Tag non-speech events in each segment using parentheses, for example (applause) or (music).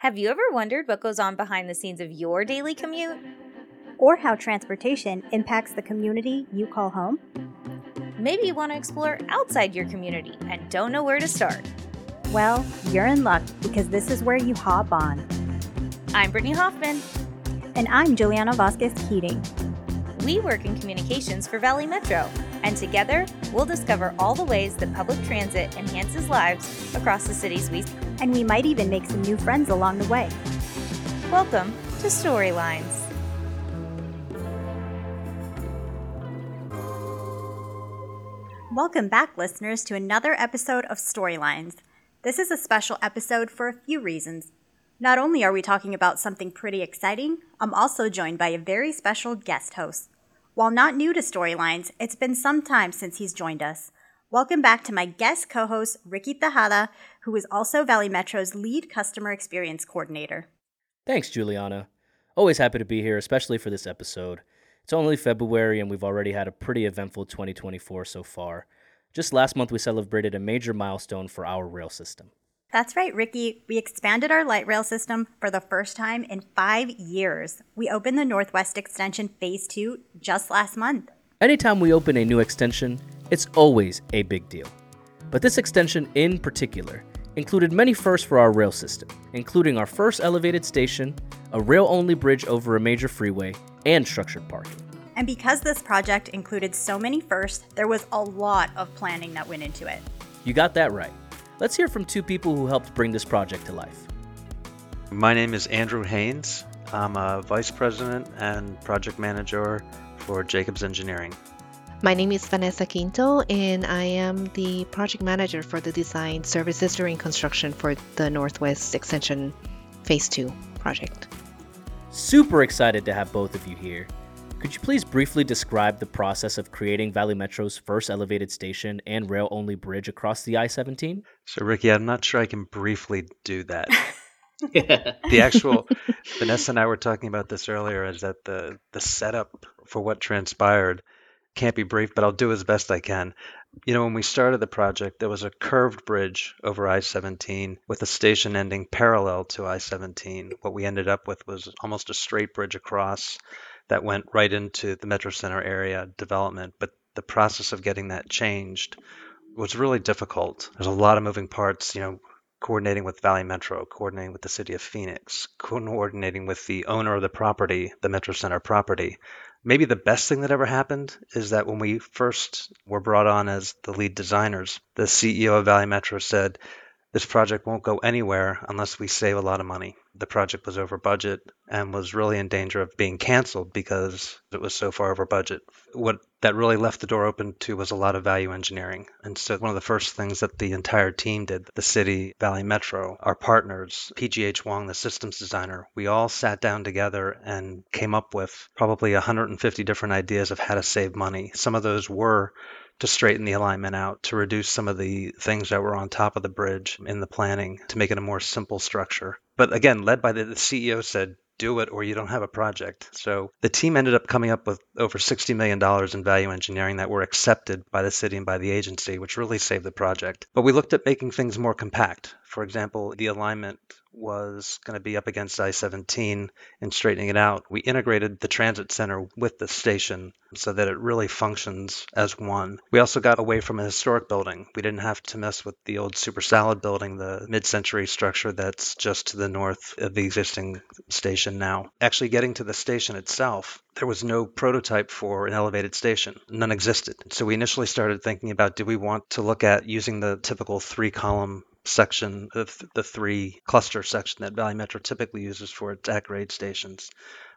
Have you ever wondered what goes on behind the scenes of your daily commute? Or how transportation impacts the community you call home? Maybe you want to explore outside your community and don't know where to start. Well, you're in luck because this is where you hop on. I'm Brittany Hoffman. And I'm Juliana Vasquez Keating. We work in communications for Valley Metro, and together we'll discover all the ways that public transit enhances lives across the cities we And we might even make some new friends along the way. Welcome to Storylines. Welcome back, listeners, to another episode of Storylines. This is a special episode for a few reasons. Not only are we talking about something pretty exciting, I'm also joined by a very special guest host. While not new to Storylines, it's been some time since he's joined us. Welcome back to my guest co host, Ricky Tejada, who is also Valley Metro's lead customer experience coordinator. Thanks, Juliana. Always happy to be here, especially for this episode. It's only February, and we've already had a pretty eventful 2024 so far. Just last month, we celebrated a major milestone for our rail system. That's right, Ricky. We expanded our light rail system for the first time in five years. We opened the Northwest Extension Phase 2 just last month. Anytime we open a new extension, it's always a big deal. But this extension in particular included many firsts for our rail system, including our first elevated station, a rail only bridge over a major freeway, and structured parking. And because this project included so many firsts, there was a lot of planning that went into it. You got that right. Let's hear from two people who helped bring this project to life. My name is Andrew Haines. I'm a vice president and project manager for Jacobs Engineering. My name is Vanessa Quinto, and I am the project manager for the design services during construction for the Northwest Extension Phase 2 project. Super excited to have both of you here. Could you please briefly describe the process of creating Valley Metro's first elevated station and rail only bridge across the I 17? So, Ricky, I'm not sure I can briefly do that. (laughs) the actual Vanessa and I were talking about this earlier is that the the setup for what transpired can't be brief, but I'll do as best I can. You know, when we started the project, there was a curved bridge over I 17 with a station ending parallel to I 17. What we ended up with was almost a straight bridge across that went right into the Metro Center area development. But the process of getting that changed was really difficult. There's a lot of moving parts, you know, coordinating with Valley Metro, coordinating with the city of Phoenix, coordinating with the owner of the property, the Metro Center property. Maybe the best thing that ever happened is that when we first were brought on as the lead designers, the CEO of Valley Metro said, this project won't go anywhere unless we save a lot of money. The project was over budget and was really in danger of being canceled because it was so far over budget. What that really left the door open to was a lot of value engineering. And so one of the first things that the entire team did, the city, Valley Metro, our partners, PGH Wong, the systems designer, we all sat down together and came up with probably 150 different ideas of how to save money. Some of those were to straighten the alignment out, to reduce some of the things that were on top of the bridge in the planning, to make it a more simple structure. But again, led by the, the CEO said, do it or you don't have a project. So the team ended up coming up with over $60 million in value engineering that were accepted by the city and by the agency, which really saved the project. But we looked at making things more compact. For example, the alignment was going to be up against I 17 and straightening it out. We integrated the transit center with the station so that it really functions as one. We also got away from a historic building. We didn't have to mess with the old Super Salad building, the mid century structure that's just to the north of the existing station now. Actually, getting to the station itself, there was no prototype for an elevated station. None existed. So we initially started thinking about do we want to look at using the typical three column section of the three cluster section that Valley Metro typically uses for its at grade stations.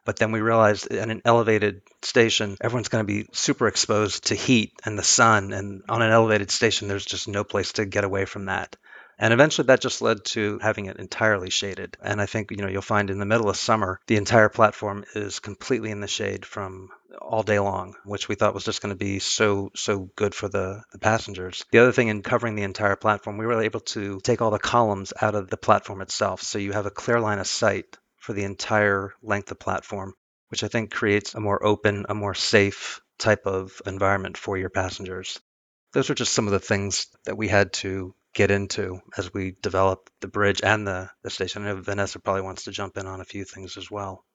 But then we realized in an elevated station, everyone's going to be super exposed to heat and the sun. And on an elevated station, there's just no place to get away from that. And eventually that just led to having it entirely shaded. And I think, you know, you'll find in the middle of summer, the entire platform is completely in the shade from all day long, which we thought was just going to be so, so good for the, the passengers. The other thing in covering the entire platform, we were able to take all the columns out of the platform itself. So you have a clear line of sight for the entire length of platform, which I think creates a more open, a more safe type of environment for your passengers. Those are just some of the things that we had to get into as we develop the bridge and the, the station. I know Vanessa probably wants to jump in on a few things as well.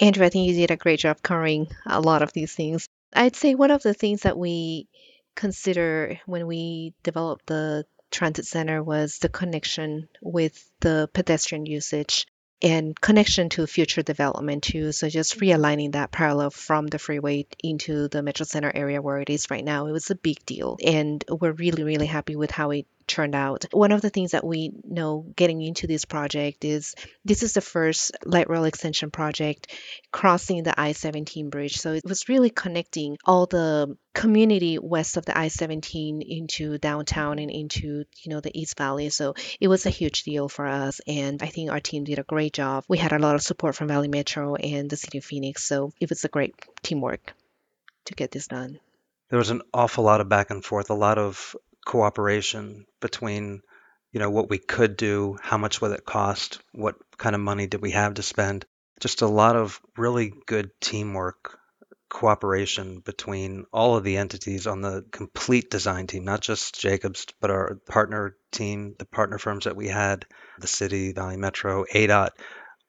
Andrew, I think you did a great job covering a lot of these things. I'd say one of the things that we consider when we developed the transit center was the connection with the pedestrian usage and connection to future development too. So just realigning that parallel from the freeway into the Metro Center area where it is right now, it was a big deal. And we're really, really happy with how it turned out. One of the things that we know getting into this project is this is the first light rail extension project crossing the I 17 bridge. So it was really connecting all the community west of the I-17 into downtown and into you know the East Valley. So it was a huge deal for us, and I think our team did a great job. We had a lot of support from Valley Metro and the City of Phoenix, so it was a great teamwork to get this done. There was an awful lot of back and forth, a lot of cooperation between you know what we could do, how much would it cost, what kind of money did we have to spend. Just a lot of really good teamwork cooperation between all of the entities on the complete design team, not just Jacobs, but our partner team, the partner firms that we had, the city, Valley Metro, ADOT,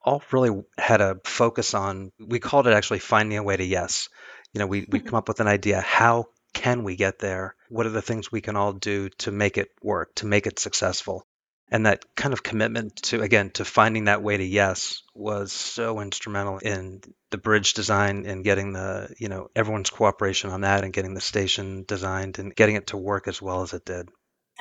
all really had a focus on, we called it actually finding a way to yes. You know, we, we mm-hmm. come up with an idea. How can we get there? What are the things we can all do to make it work, to make it successful? and that kind of commitment to again to finding that way to yes was so instrumental in the bridge design and getting the you know everyone's cooperation on that and getting the station designed and getting it to work as well as it did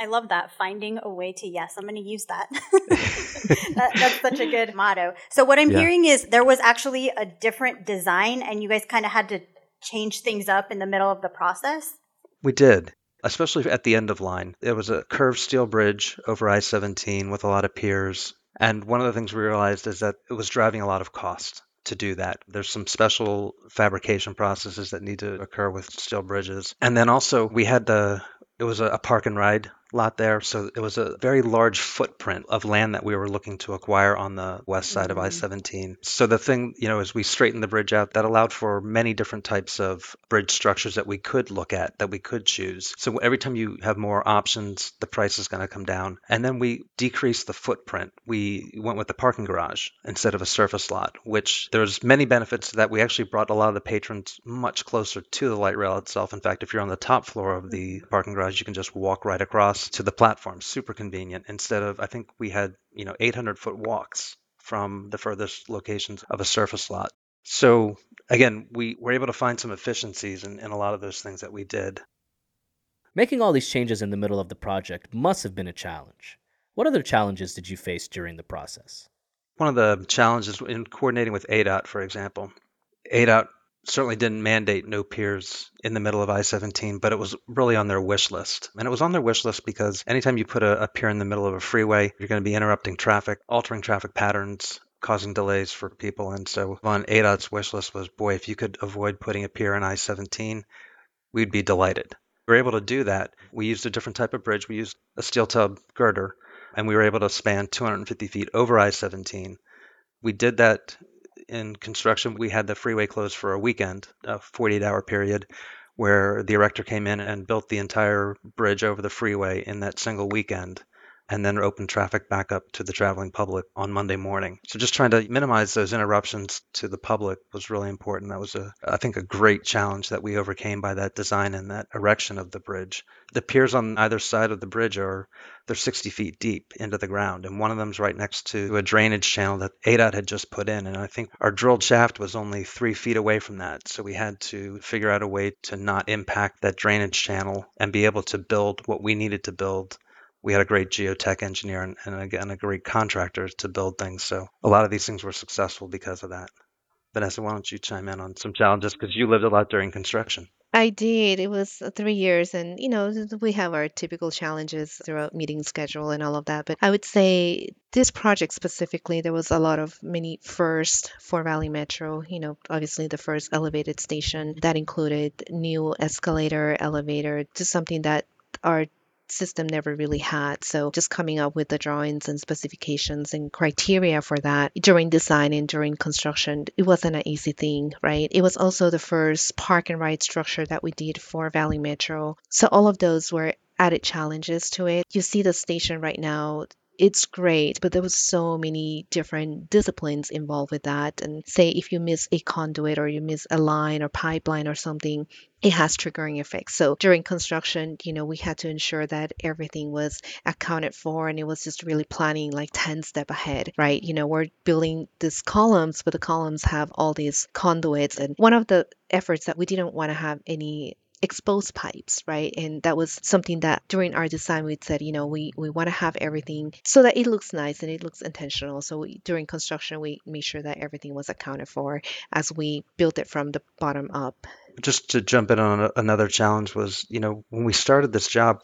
I love that. Finding a way to yes. I'm going to use that. (laughs) that. That's such a good motto. So, what I'm yeah. hearing is there was actually a different design, and you guys kind of had to change things up in the middle of the process. We did especially at the end of line. There was a curved steel bridge over I 17 with a lot of piers. And one of the things we realized is that it was driving a lot of cost to do that. There's some special fabrication processes that need to occur with steel bridges. And then also we had the it was a, park and ride lot there. So it was a very large footprint of land that we were looking to acquire on the west side mm-hmm. of I 17. So the thing, you know, as we straightened the bridge out, that allowed for many different types of bridge structures that we could look at, that we could choose. So every time you have more options, the price is going to come down. And then we decreased the footprint. We went with the parking garage instead of a surface lot, which there's many benefits to that we actually brought a lot of the patrons much closer to the light rail itself. In fact, if you're on the top floor of the parking garage, you can just walk right across to the platform. Super convenient. Instead of, I think we had, you know, 800 foot walks from the furthest locations of a surface lot. So again, we were able to find some efficiencies in, in a lot of those things that we did. Making all these changes in the middle of the project must have been a challenge. What other challenges did you face during the process? One of the challenges in coordinating with ADOT, for example, ADOT certainly didn't mandate no piers in the middle of I 17, but it was really on their wish list. And it was on their wish list because anytime you put a, a pier in the middle of a freeway, you're going to be interrupting traffic, altering traffic patterns, causing delays for people. And so on ADOT's wish list was boy, if you could avoid putting a pier in I 17, we'd be delighted. We were able to do that. We used a different type of bridge. We used a steel tub girder, and we were able to span 250 feet over I 17. We did that in construction, we had the freeway closed for a weekend, a 48 hour period, where the erector came in and built the entire bridge over the freeway in that single weekend and then open traffic back up to the traveling public on Monday morning. So just trying to minimize those interruptions to the public was really important. That was a I think a great challenge that we overcame by that design and that erection of the bridge. The piers on either side of the bridge are they're 60 feet deep into the ground, and one of them's right next to a drainage channel that ADOT had just put in. And I think our drilled shaft was only three feet away from that, so we had to figure out a way to not impact that drainage channel and be able to build what we needed to build we had a great geotech engineer and, and again a great contractor to build things. So a lot of these things were successful because of that. Vanessa, why don't you chime in on some challenges because you lived a lot during construction? I did. It was three years, and you know, we have our typical challenges throughout meeting schedule and all of that. But I would say this project specifically, there was a lot of many first for Valley Metro. You know, obviously the first elevated station that included new escalator, elevator, just something that our system never really had. So just coming up with the drawings and specifications and criteria for that during design and during construction, it wasn't an easy thing, right? It was also the first park and ride structure that we did for Valley Metro. So all of those were added challenges to it. You see the station right now, it's great, but there was so many different disciplines involved with that. And say if you miss a conduit or you miss a line or pipeline or something, it has triggering effects. So during construction, you know, we had to ensure that everything was accounted for and it was just really planning like 10 step ahead, right? You know, we're building these columns, but the columns have all these conduits. And one of the efforts that we didn't want to have any exposed pipes, right? And that was something that during our design we said, you know, we we want to have everything so that it looks nice and it looks intentional. So we, during construction, we made sure that everything was accounted for as we built it from the bottom up. Just to jump in on another challenge was, you know, when we started this job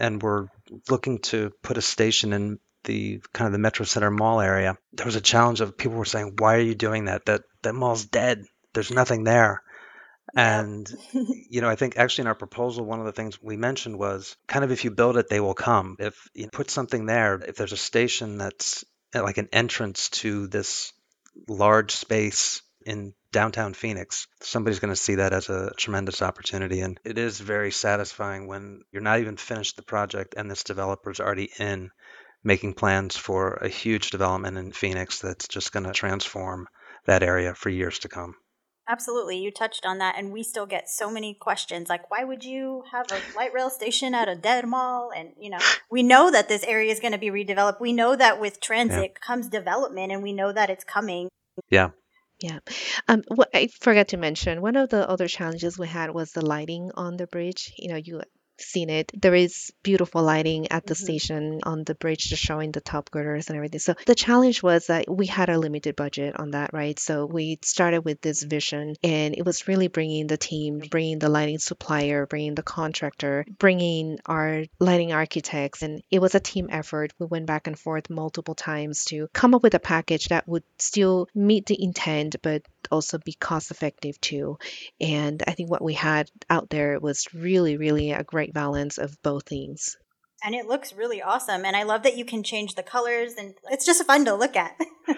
and we're looking to put a station in the kind of the Metro Center Mall area, there was a challenge of people were saying, "Why are you doing that? That that mall's dead. There's nothing there." And, you know, I think actually in our proposal, one of the things we mentioned was kind of if you build it, they will come. If you put something there, if there's a station that's like an entrance to this large space in downtown Phoenix, somebody's going to see that as a tremendous opportunity. And it is very satisfying when you're not even finished the project and this developer's already in making plans for a huge development in Phoenix that's just going to transform that area for years to come. Absolutely. You touched on that, and we still get so many questions like, why would you have a light rail station at a dead mall? And, you know, we know that this area is going to be redeveloped. We know that with transit yeah. comes development, and we know that it's coming. Yeah. Yeah. Um, what I forgot to mention, one of the other challenges we had was the lighting on the bridge. You know, you seen it. There is beautiful lighting at the mm-hmm. station on the bridge, just showing the top girders and everything. So the challenge was that we had a limited budget on that, right? So we started with this vision, and it was really bringing the team, bringing the lighting supplier, bringing the contractor, bringing our lighting architects, and it was a team effort. We went back and forth multiple times to come up with a package that would still meet the intent, but also be cost effective too. And I think what we had out there was really, really a great balance of both things. And it looks really awesome. And I love that you can change the colors and it's just fun to look at. (laughs)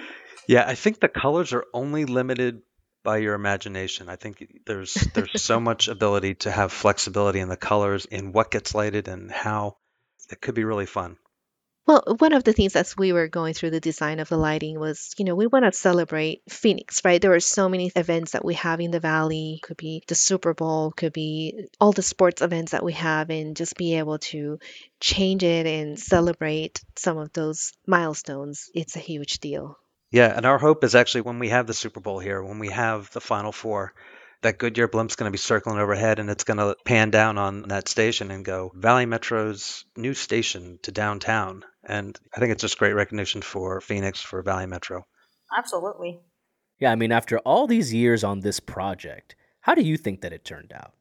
yeah, I think the colors are only limited by your imagination. I think there's there's (laughs) so much ability to have flexibility in the colors, in what gets lighted and how. It could be really fun. Well, one of the things as we were going through the design of the lighting was, you know, we want to celebrate Phoenix, right? There are so many events that we have in the valley. Could be the Super Bowl, could be all the sports events that we have, and just be able to change it and celebrate some of those milestones. It's a huge deal. Yeah, and our hope is actually when we have the Super Bowl here, when we have the Final Four, that Goodyear blimp's going to be circling overhead and it's going to pan down on that station and go Valley Metro's new station to downtown. And I think it's just great recognition for Phoenix, for Valley Metro. Absolutely. Yeah, I mean, after all these years on this project, how do you think that it turned out?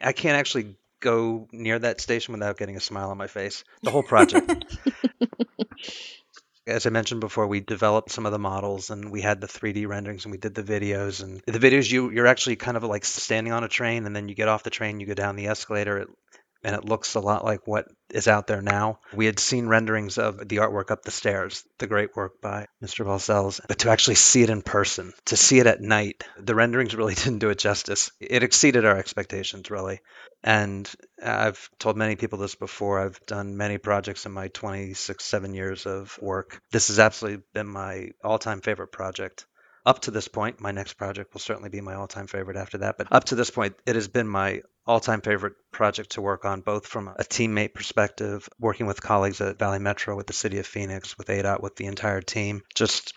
I can't actually go near that station without getting a smile on my face. The whole project. (laughs) as I mentioned before, we developed some of the models and we had the 3D renderings and we did the videos. And the videos, you you're actually kind of like standing on a train and then you get off the train, you go down the escalator, it, and it looks a lot like what is out there now. We had seen renderings of the artwork up the stairs, the great work by Mr. Balcells, but to actually see it in person, to see it at night, the renderings really (laughs) didn't do it justice. It exceeded our expectations, really. And I've told many people this before. I've done many projects in my 26, 7 years of work. This has absolutely been my all time favorite project up to this point, my next project will certainly be my all time favorite after that. But up to this point, it has been my all time favorite project to work on, both from a teammate perspective, working with colleagues at Valley Metro, with the city of Phoenix, with ADOT, with the entire team. Just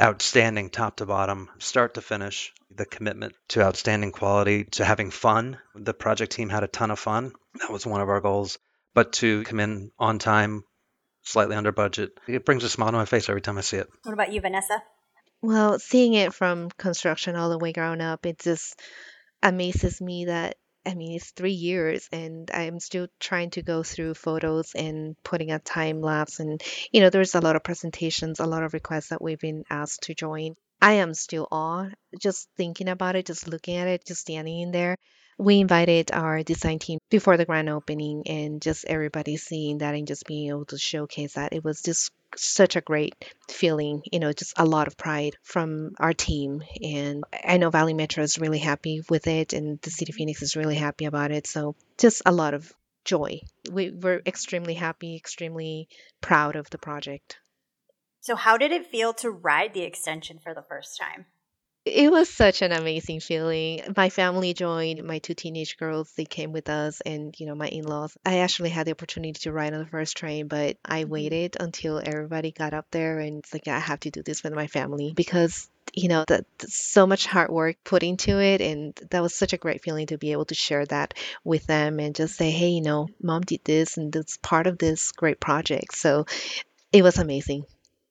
outstanding top to bottom, start to finish. The commitment to outstanding quality, to having fun. The project team had a ton of fun. That was one of our goals. But to come in on time, slightly under budget, it brings a smile to my face every time I see it. What about you, Vanessa? Well, seeing it from construction all the way grown up, it just amazes me that I mean, it's three years and I'm still trying to go through photos and putting a time lapse. And, you know, there's a lot of presentations, a lot of requests that we've been asked to join. I am still on just thinking about it, just looking at it, just standing in there we invited our design team before the grand opening and just everybody seeing that and just being able to showcase that it was just such a great feeling you know just a lot of pride from our team and i know valley metro is really happy with it and the city of phoenix is really happy about it so just a lot of joy. We were extremely happy, extremely proud of the project. So, how did it feel to ride the extension for the first time? It was such an amazing feeling. My family joined, my two teenage girls, they came with us, and you know, my in laws. I actually had the opportunity to ride on the first train, but I mm-hmm. waited until everybody got up there, and it's like, I have to do this with my family because you know that so much hard work put into it and that was such a great feeling to be able to share that with them and just say hey you know mom did this and it's part of this great project so it was amazing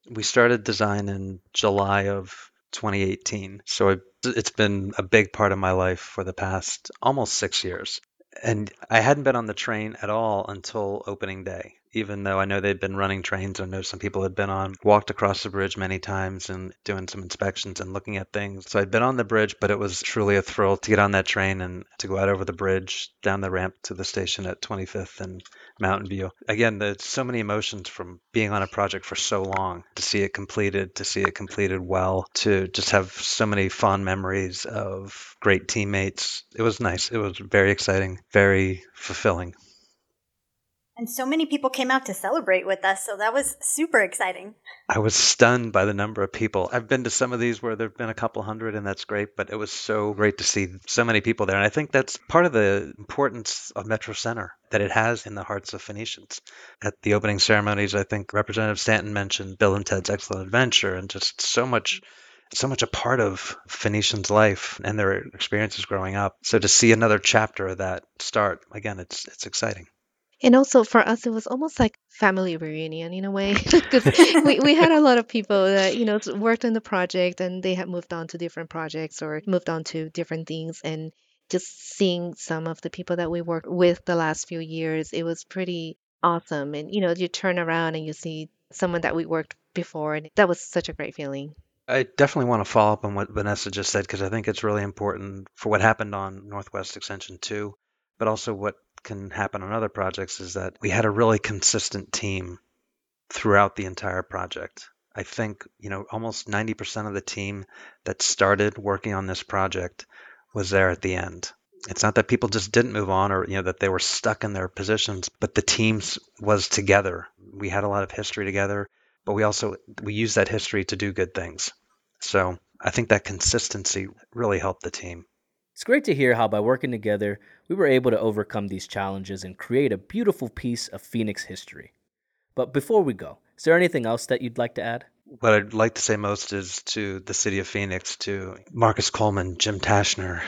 we started design in july of 2018. So it's been a big part of my life for the past almost six years. And I hadn't been on the train at all until opening day even though I know they'd been running trains. I know some people had been on, walked across the bridge many times and doing some inspections and looking at things. So I'd been on the bridge, but it was truly a thrill to get on that train and to go out over the bridge, down the ramp to the station at 25th and Mountain View. Again, there's so many emotions from being on a project for so long to see it completed, to see it completed well, to just have so many fond memories of great teammates. It was nice. It was very exciting, very fulfilling. And so many people came out to celebrate with us, so that was super exciting. I was stunned by the number of people. I've been to some of these where there have been a couple hundred, and that's great, but it was so great to see so many people there. And I think that's part of the importance of Metro Center that it has in the hearts of Phoenicians. At the opening ceremonies, I think Representative Stanton mentioned Bill and Ted's Excellent Adventure, and just so much so much a part of Phoenicians' life and their experiences growing up. So to see another chapter of that start, again, it's it's exciting. And also for us, it was almost like family reunion in a way, (laughs) because (laughs) we, we had a lot of people that, you know, worked on the project and they had moved on to different projects or moved on to different things. And just seeing some of the people that we worked with the last few years, it was pretty awesome. And, you know, you turn around and you see someone that we worked before, and that was such a great feeling. I definitely want to follow up on what Vanessa just said because I think it's really important for what happened on Northwest Extension 2, but also what can happen on other projects is that we had a really consistent team throughout the entire project. I think, you know, almost 90% of the team that started working on this project was there at the end. It's not that people just didn't move on or, you know, that they were stuck in their positions, but the teams was together. We had a lot of history together, but we also we used that history to do good things. So, I think that consistency really helped the team. It's great to hear how by working together, we were able to overcome these challenges and create a beautiful piece of Phoenix history. But before we go, is there anything else that you'd like to add? What I'd like to say most is to the city of Phoenix, to Marcus Coleman, Jim Tashner,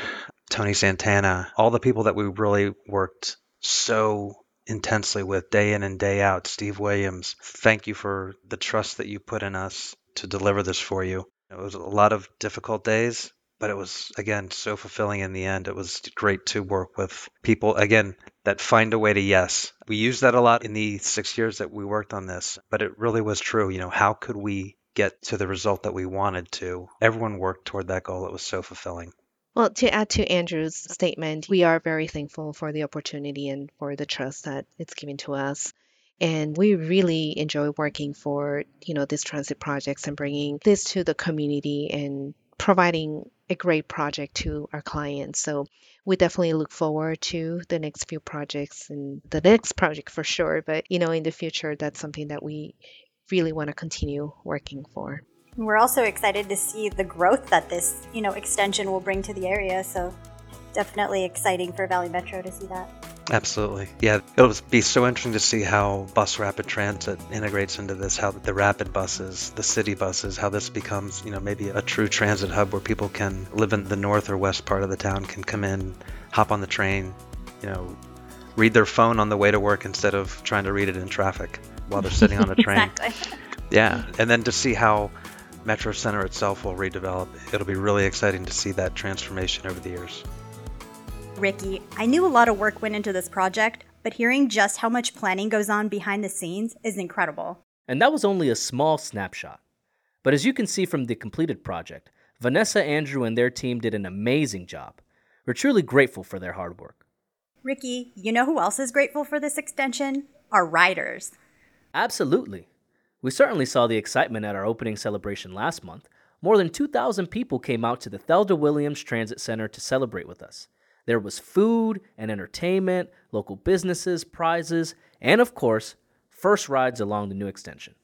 Tony Santana, all the people that we really worked so intensely with day in and day out. Steve Williams, thank you for the trust that you put in us to deliver this for you. It was a lot of difficult days, but it was again so fulfilling in the end. It was great to work with people again that find a way to yes. We used that a lot in the 6 years that we worked on this, but it really was true, you know, how could we get to the result that we wanted to? Everyone worked toward that goal. It was so fulfilling. Well, to add to Andrew's statement, we are very thankful for the opportunity and for the trust that it's given to us and we really enjoy working for you know these transit projects and bringing this to the community and providing a great project to our clients. So we definitely look forward to the next few projects and the next project for sure. But you know, in the future, that's something that we really want to continue working for. We're also excited to see the growth that this, you know, extension will bring to the area. So definitely exciting for Valley Metro to see that. Absolutely. Yeah, it'll be so interesting to see how bus rapid transit integrates into this, how the rapid buses, the city buses, how this becomes, you know, maybe a true transit hub where people can live in the north or west part of the town, can come in, hop on the train, you know, read their phone on the way to work instead of trying to read it in traffic while they're sitting on a (laughs) train. exactly. Yeah, and then to see how Metro Center itself will redevelop, it'll be really exciting to see that transformation over the years. Ricky, I knew a lot of work went into this project, but hearing just how much planning goes on behind the scenes is incredible. And that was only a small snapshot. But as you can see from the completed project, Vanessa, Andrew, and their team did an amazing job. We're truly grateful for their hard work. Ricky, you know who else is grateful for this extension? Our riders. Absolutely. We certainly saw the excitement at our opening celebration last month. More than 2,000 people came out to the Thelda Williams Transit Center to celebrate with us. There was food and entertainment, local businesses, prizes, and of course, first rides along the new extension.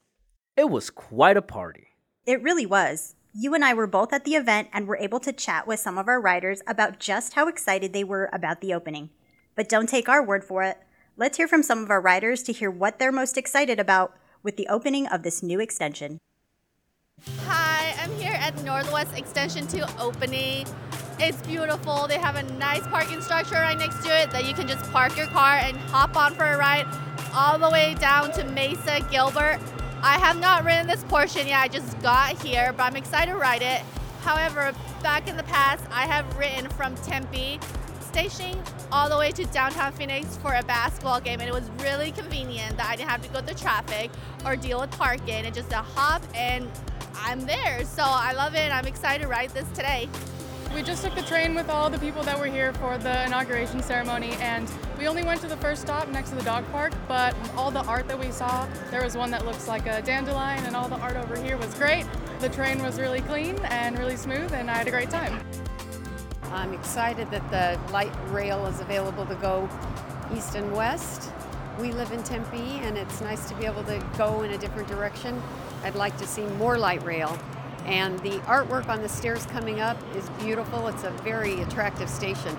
It was quite a party. It really was. You and I were both at the event and were able to chat with some of our riders about just how excited they were about the opening. But don't take our word for it. Let's hear from some of our riders to hear what they're most excited about with the opening of this new extension. Hi, I'm here at Northwest Extension 2 opening. It's beautiful. They have a nice parking structure right next to it that you can just park your car and hop on for a ride all the way down to Mesa Gilbert. I have not ridden this portion yet. I just got here, but I'm excited to ride it. However, back in the past, I have ridden from Tempe Station all the way to downtown Phoenix for a basketball game, and it was really convenient that I didn't have to go through traffic or deal with parking and just a hop and I'm there. So I love it. And I'm excited to ride this today. We just took the train with all the people that were here for the inauguration ceremony, and we only went to the first stop next to the dog park, but all the art that we saw, there was one that looks like a dandelion, and all the art over here was great. The train was really clean and really smooth, and I had a great time. I'm excited that the light rail is available to go east and west. We live in Tempe, and it's nice to be able to go in a different direction. I'd like to see more light rail and the artwork on the stairs coming up is beautiful. It's a very attractive station.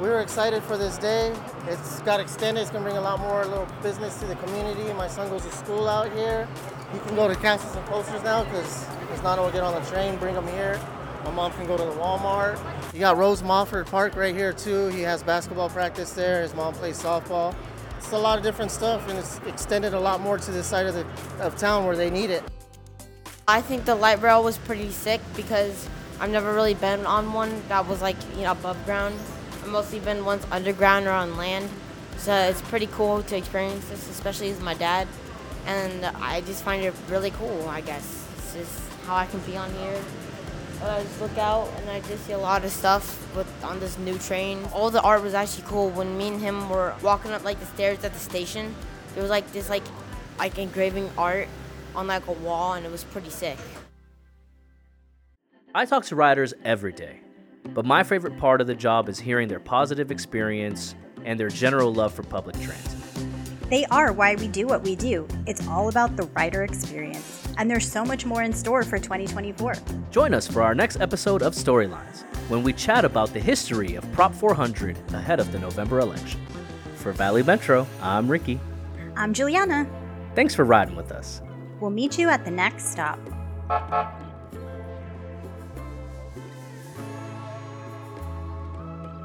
We were excited for this day. It's got extended. It's going to bring a lot more little business to the community. My son goes to school out here. He can go to Castles and Coasters now because he's not to get on the train, bring them here. My mom can go to the Walmart. You got Rose Mofford Park right here too. He has basketball practice there. His mom plays softball. It's a lot of different stuff, and it's extended a lot more to this side of the of town where they need it. I think the light rail was pretty sick because I've never really been on one that was like you know above ground. I've mostly been ones underground or on land, so it's pretty cool to experience this, especially as my dad. And I just find it really cool. I guess it's just how I can be on here. But I just look out and I just see a lot of stuff with on this new train. All the art was actually cool. When me and him were walking up like the stairs at the station, there was like this like like engraving art on like a wall, and it was pretty sick. I talk to riders every day, but my favorite part of the job is hearing their positive experience and their general love for public transit. They are why we do what we do. It's all about the rider experience. And there's so much more in store for 2024. Join us for our next episode of Storylines when we chat about the history of Prop 400 ahead of the November election. For Valley Metro, I'm Ricky. I'm Juliana. Thanks for riding with us. We'll meet you at the next stop.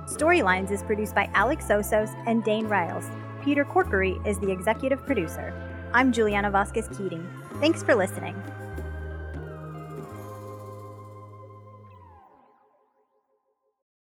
Storylines is produced by Alex Sosos and Dane Riles. Peter Corkery is the executive producer. I'm Juliana Vasquez Keating. Thanks for listening.